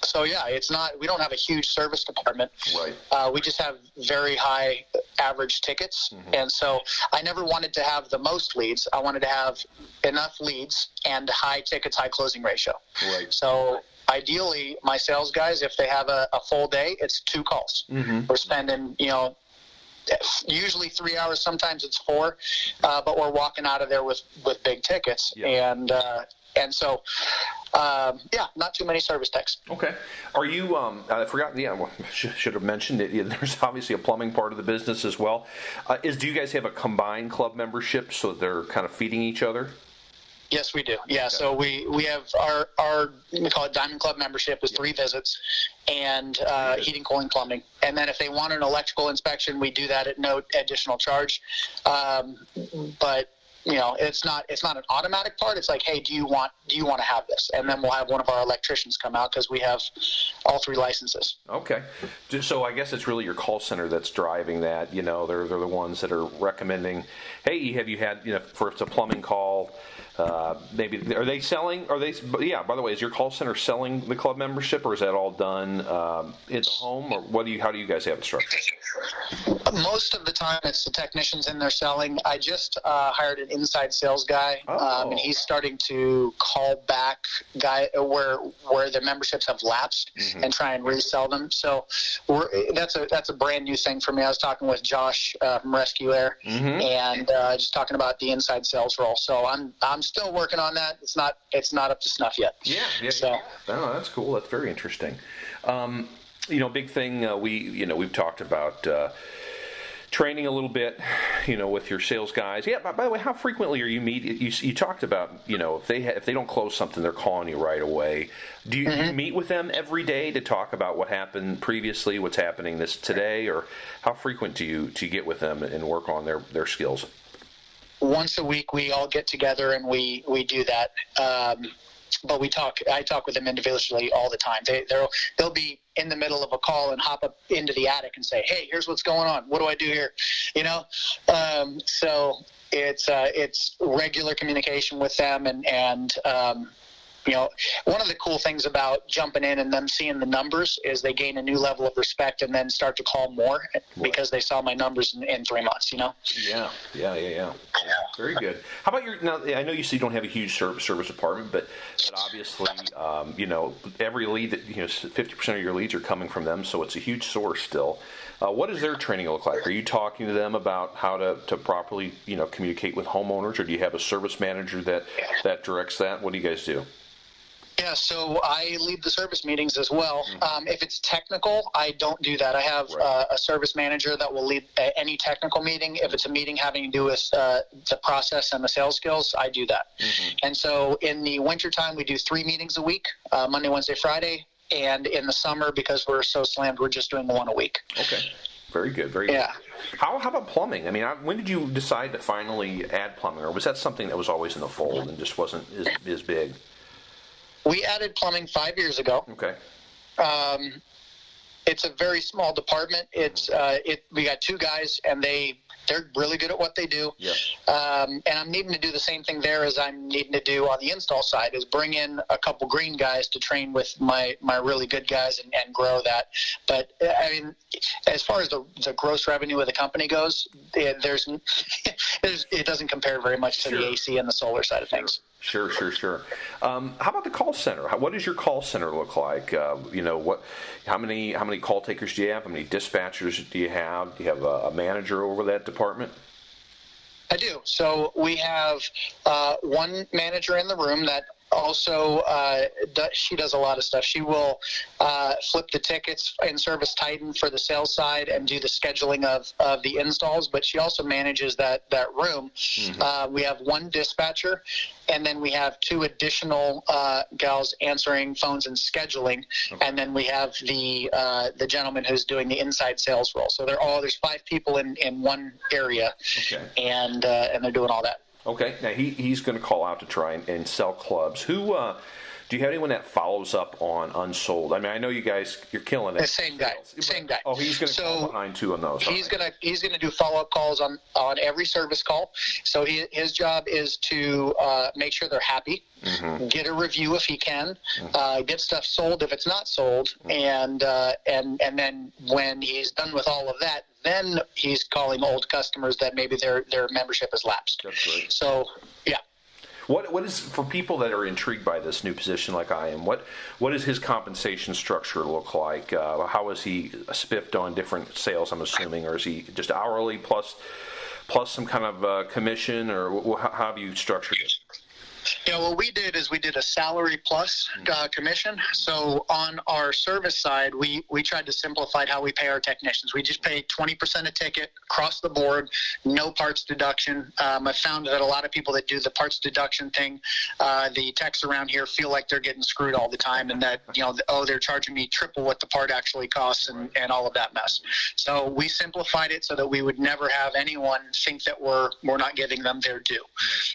so yeah, it's not, we don't have a huge service department. Right. Uh, we just have very high average tickets. And so I never wanted to have the most leads. I wanted to have enough leads and high tickets, high closing ratio. Right. So ideally, my sales guys, if they have a, a full day, it's two calls. Mm-hmm. We're spending, you know, usually three hours. Sometimes it's four, uh, but we're walking out of there with with big tickets, Yeah. and uh, and so um, yeah, not too many service techs. Okay. Are you? Um, I forgot. Yeah, well, should, should have mentioned it. Yeah, There's obviously a plumbing part of the business as well. Uh, is do you guys have a combined club membership so they're kind of feeding each other? Yes, we do. Yeah, so we we have our our we call it Diamond Club membership is three visits, and uh, heating, cooling, plumbing. And then if they want an electrical inspection, we do that at no additional charge. Um, but you know, it's not it's not an automatic part. It's like, hey, do you want do you want to have this? And then we'll have one of our electricians come out because we have all three licenses. Okay. So I guess it's really your call center that's driving that. You know, they're they're the ones that are recommending. Hey, have you had you know for it's a plumbing call? Uh, maybe are they selling? Are they? Yeah. By the way, is your call center selling the club membership, or is that all done um, in the home, or what do you? How do you guys have it structured? Most of the time, it's the technicians in there selling. I just uh, hired an inside sales guy, Oh. um, and he's starting to call back guy where where the memberships have lapsed Mm-hmm. and try and resell them. So we're, that's a that's a brand new thing for me. I was talking with Josh uh, from Rescue Air, Mm-hmm. and uh, just talking about the inside sales role. So I'm I'm still working on that. It's not it's not up to snuff yet. Yeah, yeah. So- yeah. Oh, that's cool. That's very interesting. Um, you know, big thing. Uh, we you know we've talked about. Uh, training a little bit, you know, with your sales guys. Yeah. By, by the way, how frequently are you meet? You, you talked about, you know, if they ha- if they don't close something, they're calling you right away. Do you, mm-hmm. you, meet with them every day to talk about what happened previously, what's happening this today, or how frequent do you to get with them and work on their their skills? Once a week, we all get together and we we do that. Um, but we talk. I talk with them individually all the time. They they'll they'll be in the middle of a call and hop up into the attic and say, "Hey, here's what's going on. What do I do here?" You know. Um, so it's uh, it's regular communication with them and and um, you know, one of the cool things about jumping in and them seeing the numbers is they gain a new level of respect and then start to call more because they saw my numbers in, in, three months. You know. Yeah, yeah, yeah, yeah. Very good. How about your? Now, I know you say you don't have a huge service service department, but, but obviously, um, you know, every lead that you know, fifty percent of your leads are coming from them, so it's a huge source still. Uh, what does their training look like? Are you talking to them about how to, to properly, you know, communicate with homeowners, or do you have a service manager that that directs that? What do you guys do? Yeah, so I lead the service meetings as well. Mm-hmm. Um, if it's technical, I don't do that. I have right. uh, a service manager that will lead any technical meeting. If it's a meeting having to do with uh, the process and the sales skills, I do that. Mm-hmm. And so in the wintertime, we do three meetings a week uh, Monday, Wednesday, Friday. And in the summer, because we're so slammed, we're just doing one a week. Okay. Very good. Very yeah. good. How, how about plumbing? I mean, when did you decide to finally add plumbing, or was that something that was always in the fold and just wasn't as, as big? We added plumbing five years ago. Okay. Um, it's a very small department. It's uh, it. We got two guys, and they they're really good at what they do. Yeah. Um, and I'm needing to do the same thing there as I'm needing to do on the install side is bring in a couple green guys to train with my, my really good guys and, and grow that. But I mean, as far as the, the gross revenue of the company goes, it, there's, there's it doesn't compare very much to sure. the AC and the solar side of things. Sure, sure, sure. Sure. Um, how about the call center? What does your call center look like? Uh, you know, what, how many how many call takers do you have? How many dispatchers do you have? Do you have a, a manager over that department? I do. So we have uh, one manager in the room that also uh, she does a lot of stuff. She will uh, flip the tickets in Service Titan for the sales side and do the scheduling of, of the installs. But she also manages that that room. Mm-hmm. Uh, we have one dispatcher, and then we have two additional uh, gals answering phones and scheduling, okay. and then we have the uh, the gentleman who's doing the inside sales role. So they're all there's five people in, in one area, okay. and uh, and they're doing all that. Okay, now he, he's going to call out to try and, and sell clubs. Who uh, do you have anyone that follows up on unsold? I mean, I know you guys you're killing it. The same guy, same guy. Oh, he's going to so behind two on those. He's going to he's going to do follow up calls on on every service call. So he, his job is to uh, make sure they're happy, mm-hmm. get a review if he can, mm-hmm. uh, get stuff sold if it's not sold, mm-hmm. and uh, and and then when he's done with all of that, then he's calling old customers that maybe their their membership has lapsed. That's right. So yeah. What what is for people that are intrigued by this new position like I am? What what does his compensation structure look like? Uh, how is he spiffed on different sales? I'm assuming, or is he just hourly plus plus some kind of uh, commission, or how have you structured it? Yeah, what we did is we did a salary plus uh, commission. So on our service side, we, we tried to simplify how we pay our technicians. We just pay 20% a ticket across the board, no parts deduction. Um, I found that a lot of people that do the parts deduction thing, uh, the techs around here feel like they're getting screwed all the time and that, you know, oh, they're charging me triple what the part actually costs and, and all of that mess. So we simplified it so that we would never have anyone think that we're, we're not giving them their due.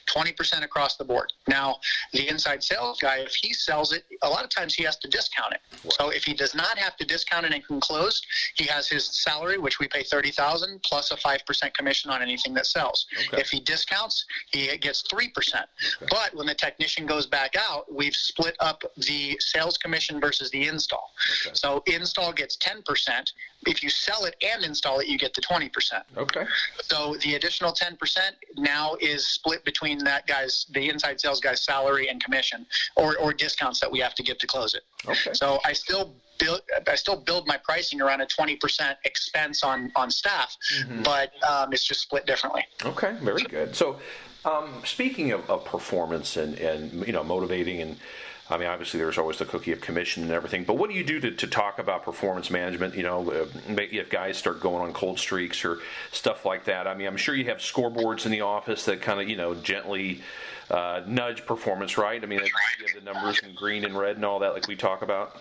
20% across the board. Now, the inside sales guy, if he sells it, a lot of times he has to discount it. So if he does not have to discount it and can close, he has his salary, which we pay thirty thousand plus a five percent commission on anything that sells. Okay. If he discounts, he gets three percent. Okay. But when the technician goes back out, we've split up the sales commission versus the install. Okay. So install gets ten percent. If you sell it and install it, you get the twenty percent. Okay. So the additional ten percent now is split between that guy's the inside sales guy's salary and commission, or, or discounts that we have to give to close it. Okay. So I still build I still build my pricing around a twenty percent expense on on staff, mm-hmm. but um, it's just split differently. Okay, very good. So Um, speaking of, of performance and, and you know motivating and I mean, obviously, there's always the cookie of commission and everything. But what do you do to, to talk about performance management? You know, uh, if guys start going on cold streaks or stuff like that. I mean, I'm sure you have scoreboards in the office that kind of you know gently uh, nudge performance, right? I mean, you have the numbers in green and red and all that, like we talk about.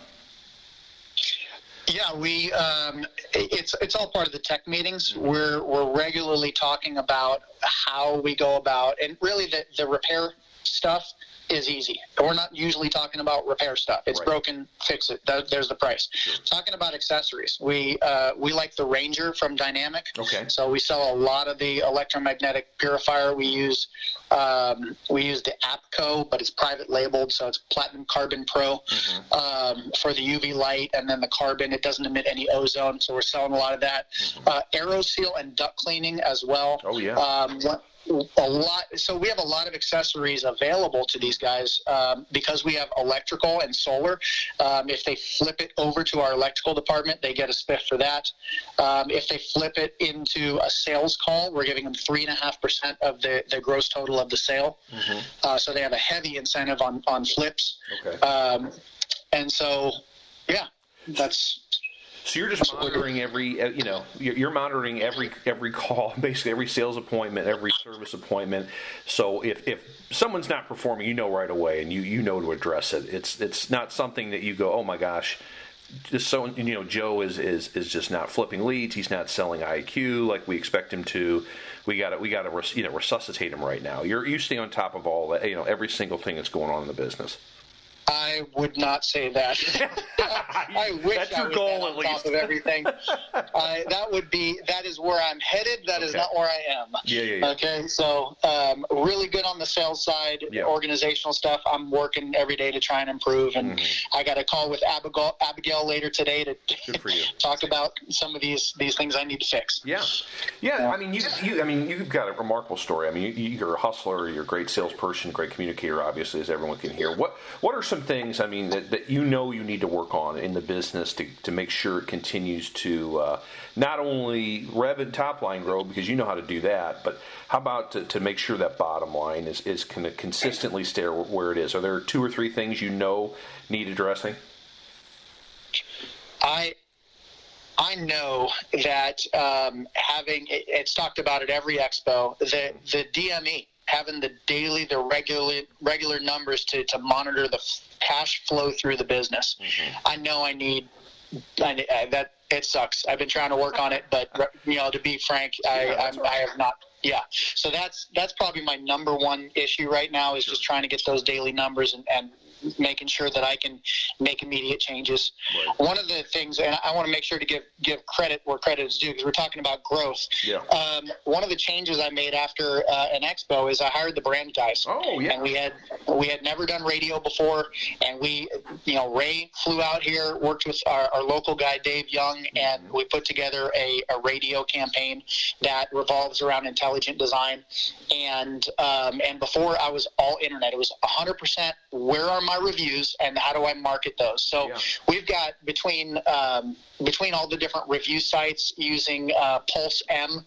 Yeah, we um, it's it's all part of the tech meetings. We're we're regularly talking about how we go about and really the the repair stuff is easy. We're not usually talking about repair stuff. It's right. broken, fix it. That, there's the price. Sure. Talking about accessories, we uh, we like the Ranger from Dynamic. Okay. So we sell a lot of the electromagnetic purifier. We use um, we use the APCO, but it's private labeled, so it's Platinum Carbon Pro mm-hmm. um, for the UV light, and then the carbon. It doesn't emit any ozone, so we're selling a lot of that. Mm-hmm. Uh, AeroSeal and duct cleaning as well. Oh yeah. Um, a lot. So we have a lot of accessories available to these guys um, because we have electrical and solar. Um, if they flip it over to our electrical department, they get a spiff for that. Um, if they flip it into a sales call, we're giving them three and a half percent of the, the gross total of the sale. Mm-hmm. Uh, so they have a heavy incentive on on flips. Okay. Um, and so, yeah, that's so you're just monitoring every, uh, you know, you're monitoring every every call, basically every sales appointment, every service appointment. So if, if someone's not performing, you know right away, and you you know to address it. It's it's not something that you go, oh my gosh, just so you know, Joe is is is just not flipping leads. He's not selling IAQ like we expect him to. We got to we got to you know resuscitate him right now. You're you stay on top of all that, you know, every single thing that's going on in the business. I would not say that. I wish That's I your was goal, on at top of everything. uh, that would be. That is where I'm headed. That okay. is not where I am. Yeah, yeah, yeah. Okay, so um, really good on the sales side, yeah. organizational stuff. I'm working every day to try and improve, and mm-hmm. I got a call with Abigail, Abigail later today to talk about some of these these things I need to fix. Yeah, yeah. yeah. I mean, you, you, I mean, you've got a remarkable story. I mean, you, you're a hustler. You're a great salesperson, great communicator, obviously, as everyone can hear. What What are some some things, I mean, that, that you know you need to work on in the business to, to make sure it continues to uh, not only rev and top line grow because you know how to do that, but how about to, to make sure that bottom line is, is kind of consistently stay where it is? Are there two or three things you know need addressing? I I know that um, having it's talked about at every expo the the DME having the daily, the regular regular numbers to, to monitor the cash flow through the business. Mm-hmm. I know I need I, I, that. It sucks. I've been trying to work on it, but you know, to be frank, I, yeah, right. I have not. Yeah, so that's that's probably my number one issue right now is sure. just trying to get those daily numbers and, and making sure that I can make immediate changes. Right. One of the things, and I want to make sure to give give credit where credit is due, because we're talking about growth. Yeah. Um, one of the changes I made after uh, an expo is I hired the brand guys. Oh yeah. And we had we had never done radio before, and we, you know, Ray flew out here, worked with our, our local guy Dave Young, mm-hmm. and we put together a, a radio campaign that revolves around intelligent design. And um, and before I was all internet. It was 100% where are my reviews and how do I market those? So yeah. we've got between um, between all the different review sites using uh, Pulse M.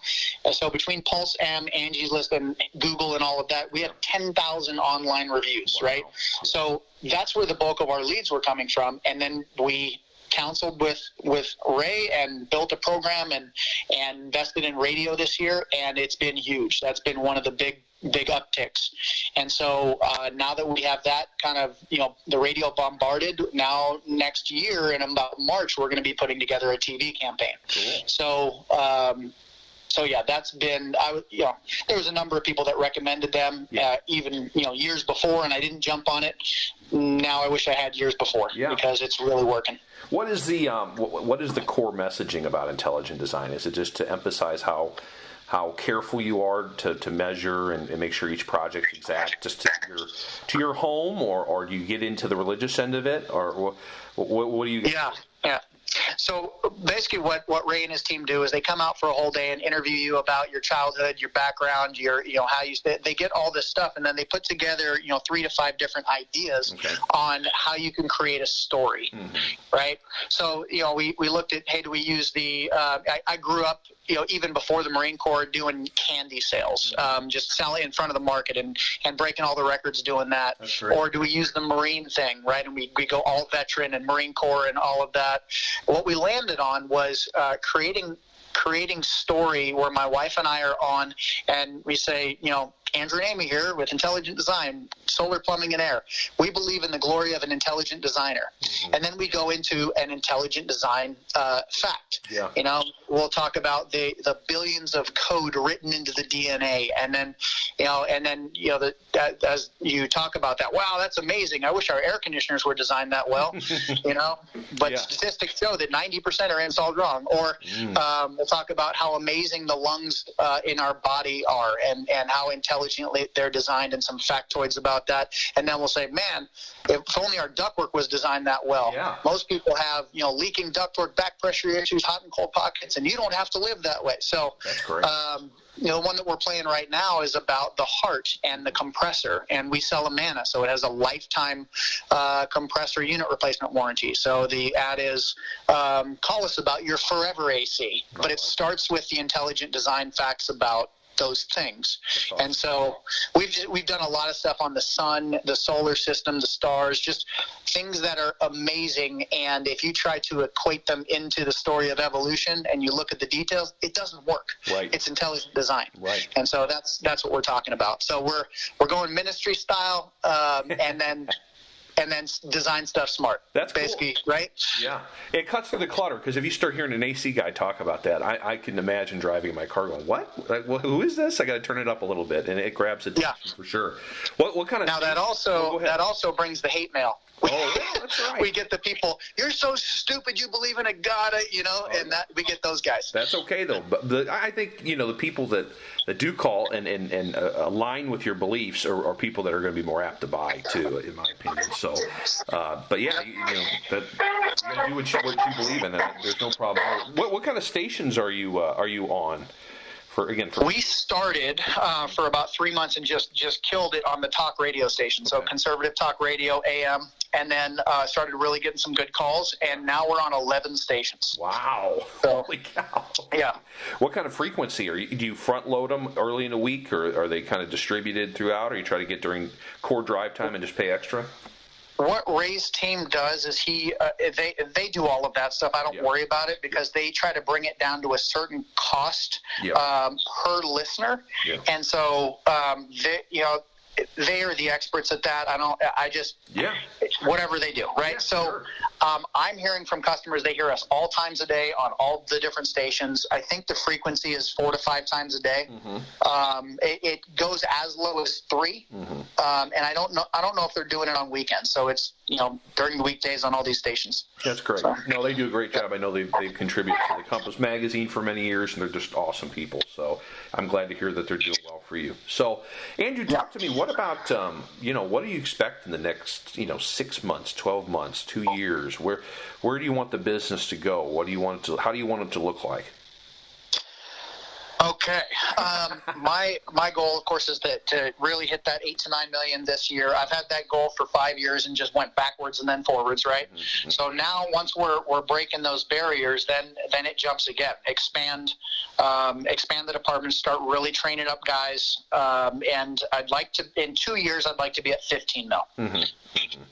So between Pulse M, Angie's List, and Google and all of that, we have 10,000 online reviews, wow. right? So that's where the bulk of our leads were coming from, and then we counseled with with Ray and built a program and and invested in radio this year, and it's been huge. That's been one of the big big upticks. And so uh, now that we have that kind of, you know, the radio bombarded, now next year in about March, we're going to be putting together a TV campaign. Cool. So, um, so yeah, that's been I you know there was a number of people that recommended them yeah. uh, even you know years before, and I didn't jump on it. Now I wish I had years before yeah. because it's really working. What is the um, what, what is the core messaging about intelligent design? Is it just to emphasize how how careful you are to, to measure and, and make sure each project is exact just to your to your home, or, or do you get into the religious end of it, or what, what, what do you? Yeah. So basically, what, what Ray and his team do is they come out for a whole day and interview you about your childhood, your background, your you know how you they get all this stuff, and then they put together you know three to five different ideas okay. on how you can create a story, mm-hmm. right? So you know we, we looked at hey, do we use the? Uh, I, I, grew up you know, even before the Marine Corps, doing candy sales, um, just selling in front of the market and, and breaking all the records doing that? Or do we use the Marine thing, right? And we, we go all veteran and Marine Corps and all of that. What we landed on was uh, creating creating story where my wife and I are on and we say, you know, Andrew and Amy here with Intelligent Design, Solar Plumbing and Air. We believe in the glory of an intelligent designer. Mm-hmm. And then we go into an intelligent design uh, fact. Yeah. You know, we'll talk about the, the billions of code written into the DNA. And then, you know, and then, you know, the, that, as you talk about that, wow, that's amazing. I wish our air conditioners were designed that well, you know, but yeah. statistics show that 90% are installed wrong. Or mm. um, we'll talk about how amazing the lungs uh, in our body are and, and how intelligently they're designed and some factoids about that. And then we'll say, man, if only our ductwork was designed that well. Yeah. Most people have, you know, leaking ductwork, back pressure issues, hot and cold pockets, and you don't have to live that way. So, That's great. Um, you know, the one that we're playing right now is about the heart and the compressor, and we sell Amana, so it has a lifetime uh, compressor unit replacement warranty. So the ad is um, call us about your forever AC, but it starts with the intelligent design facts about those things. Awesome. And so we've we've done a lot of stuff on the sun, the solar system, the stars, just things that are amazing. And if you try to equate them into the story of evolution and you look at the details, it doesn't work. Right. It's intelligent design. Right. And so that's that's what we're talking about. So we're we're going ministry style, um, and then and then design stuff smart. That's basically cool. right. Yeah, it cuts through the clutter because if you start hearing an AC guy talk about that, I, I can imagine driving my car going, "What? Like, well, who is this?" I got to turn it up a little bit, and it grabs attention yeah. for sure. What what kind of now that also oh, that also brings the hate mail. Oh, yeah, that's right. we get the people. You're so stupid. You believe in a god, you know, oh, and that we get those guys. That's okay though. But the, I think you know the people that, that do call and and, and uh, align with your beliefs are, are people that are going to be more apt to buy too, in my opinion. So, uh, but yeah, you, you know, that you do what you, what you believe in. There's no problem. What what kind of stations are you uh, are you on? For, again, for- we started uh, for about three months and just just killed it on the talk radio station. So conservative talk radio, AM, and then uh, started really getting some good calls. And now we're on 11 stations. Wow! So, Holy cow! Yeah. What kind of frequency are you? Do you front load them early in the week, or are they kind of distributed throughout, or you try to get during core drive time and just pay extra? What Ray's team does is he uh, they they do all of that stuff. I don't worry about it because they try to bring it down to a certain cost um, per listener, and so um, they you know they are the experts at that. I don't. I just yeah. Whatever they do, right? Yeah, so sure. um, I'm hearing from customers. They hear us all times a day on all the different stations. I think the frequency is four to five times a day. Mm-hmm. Um, it, it, goes as low as 3 mm-hmm. um, and I don't know. I don't know if they're doing it on weekends. So it's you know during the weekdays on all these stations. That's great. So, no, they do a great job. I know they've, they've contributed to the Compass magazine for many years, and they're just awesome people. So I'm glad to hear that they're doing for you. So Andrew, talk yeah. to me. What about um, you know what do you expect in the next you know six months, twelve months, two years? Where where do you want the business to go? What do you want to? How do you want it to look like? Okay. Um, my my goal, of course, is that to really hit that eight to nine million this year. I've had that goal for five years and just went backwards and then forwards, right? Mm-hmm. So now, once we're we're breaking those barriers, then then it jumps again. Expand, um, expand the department. Start really training up guys. Um, and I'd like to in two years, I'd like to be at fifteen mil. Mm-hmm. Mm-hmm.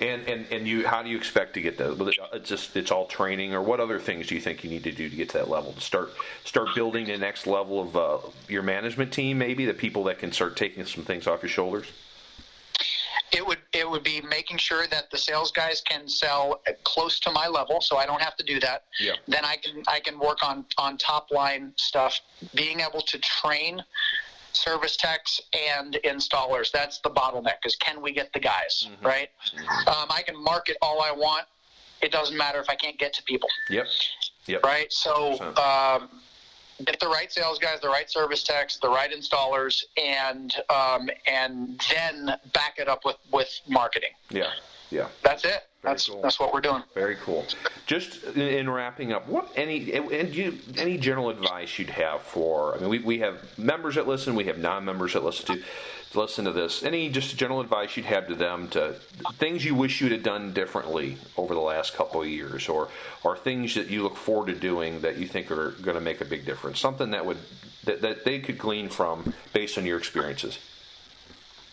And and and you, how do you expect to get that? It's just it's all training, or what other things do you think you need to do to get to that level? To start start building the next level of uh, your management team, maybe the people that can start taking some things off your shoulders. It would it would be making sure that the sales guys can sell close to my level, so I don't have to do that. Yeah. Then I can I can work on on top line stuff, being able to train service techs and installers. That's the bottleneck. Is can we get the guys mm-hmm. right? Mm-hmm. Um, I can market all I want. It doesn't matter if I can't get to people. Yep. Yep. Right. So um, get the right sales guys, the right service techs, the right installers, and um, and then back it up with with marketing. Yeah. Yeah. That's it. that's cool. that's what we're doing. Very cool. Just in wrapping up, what any and you any general advice you'd have for? I mean, we, we have members that listen, we have non-members that listen to listen to this, any just general advice you'd have to them to things you wish you'd have done differently over the last couple of years, or or things that you look forward to doing that you think are going to make a big difference, something that would that, that they could glean from based on your experiences.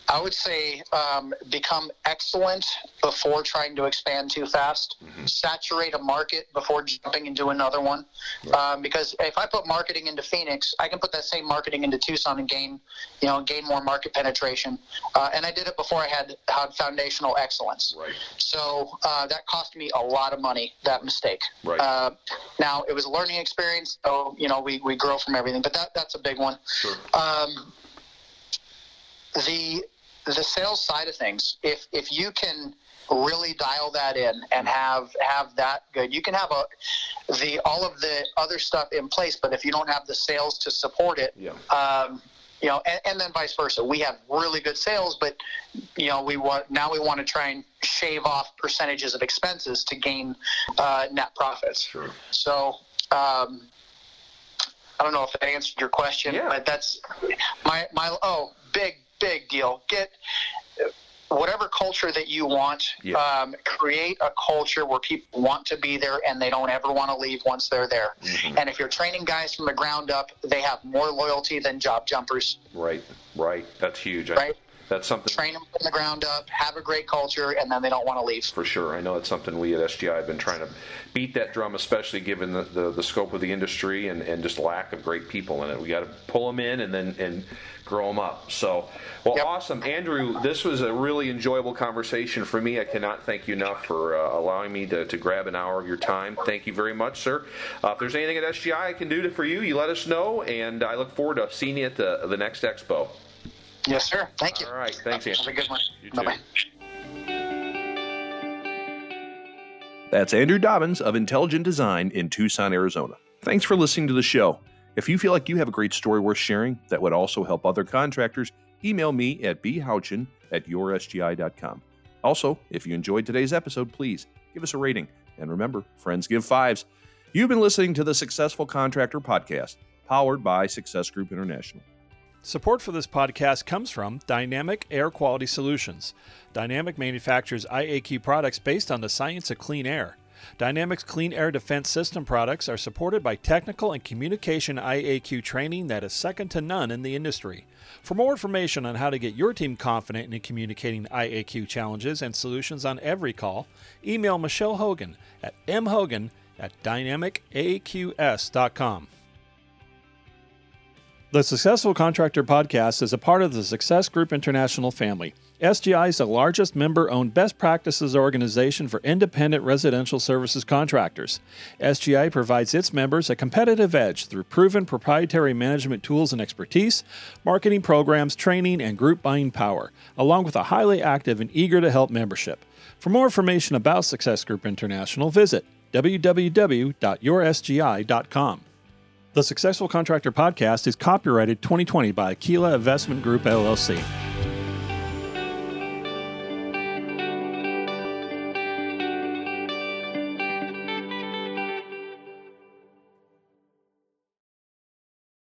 I would say um, become excellent before trying to expand too fast. Mm-hmm. Saturate a market before jumping into another one. Right. Um, because if I put marketing into Phoenix, I can put that same marketing into Tucson and gain, you know, gain more market penetration. Uh, and I did it before I had had foundational excellence. Right. So uh, that cost me a lot of money. That mistake. Right. Uh, now it was a learning experience. So you know we, we grow from everything, but that that's a big one. Sure. Um, the the sales side of things, if if you can really dial that in and have have that good, you can have a the all of the other stuff in place, but if you don't have the sales to support it, yeah. um, you know, and, and, then vice versa. We have really good sales, but you know, we want now we want to try and shave off percentages of expenses to gain uh, net profits. Sure. So. Um, I don't know if that answered your question, yeah. but that's my my oh big big deal. Get whatever culture that you want. Yeah. Um, create a culture where people want to be there and they don't ever want to leave once they're there. Mm-hmm. And if you're training guys from the ground up, they have more loyalty than job jumpers. Right, right. That's huge. Right. That's something. Train them from the ground up, have a great culture, and then they don't want to leave. For sure. I know it's something we at SGI have been trying to beat that drum, especially given the, the, the scope of the industry and, and just lack of great people in it. We got to pull them in and then and grow them up. So, well, yep. awesome. Andrew, this was a really enjoyable conversation for me. I cannot thank you enough for uh, allowing me to, to grab an hour of your time. Thank you very much, sir. Uh, if there's anything at SGI I can do to, for you, you let us know, and I look forward to seeing you at the, the next expo. Yes, sir. Thank you. All right. Thanks, Andrew. Have a good one. Bye bye. That's Andrew Dobbins of Intelligent Design in Tucson, Arizona. Thanks for listening to the show. If you feel like you have a great story worth sharing that would also help other contractors, email me at bhouchin at yoursgi.com. Also, if you enjoyed today's episode, please give us a rating. And remember, friends give fives. You've been listening to the Successful Contractor Podcast, powered by Success Group International. Support for this podcast comes from Dynamic Air Quality Solutions. Dynamic manufactures IAQ products based on the science of clean air. Dynamic's Clean Air Defense System products are supported by technical and communication IAQ training that is second to none in the industry. For more information on how to get your team confident in communicating IAQ challenges and solutions on every call, email Michelle Hogan at mhogan at dynamicaqs.com. The Successful Contractor Podcast is a part of the Success Group International family. SGI is the largest member owned best practices organization for independent residential services contractors. SGI provides its members a competitive edge through proven proprietary management tools and expertise, marketing programs, training, and group buying power, along with a highly active and eager to help membership. For more information about Success Group International, visit www.yoursgi.com. The Successful Contractor Podcast is copyrighted 2020 by Aquila Investment Group LLC.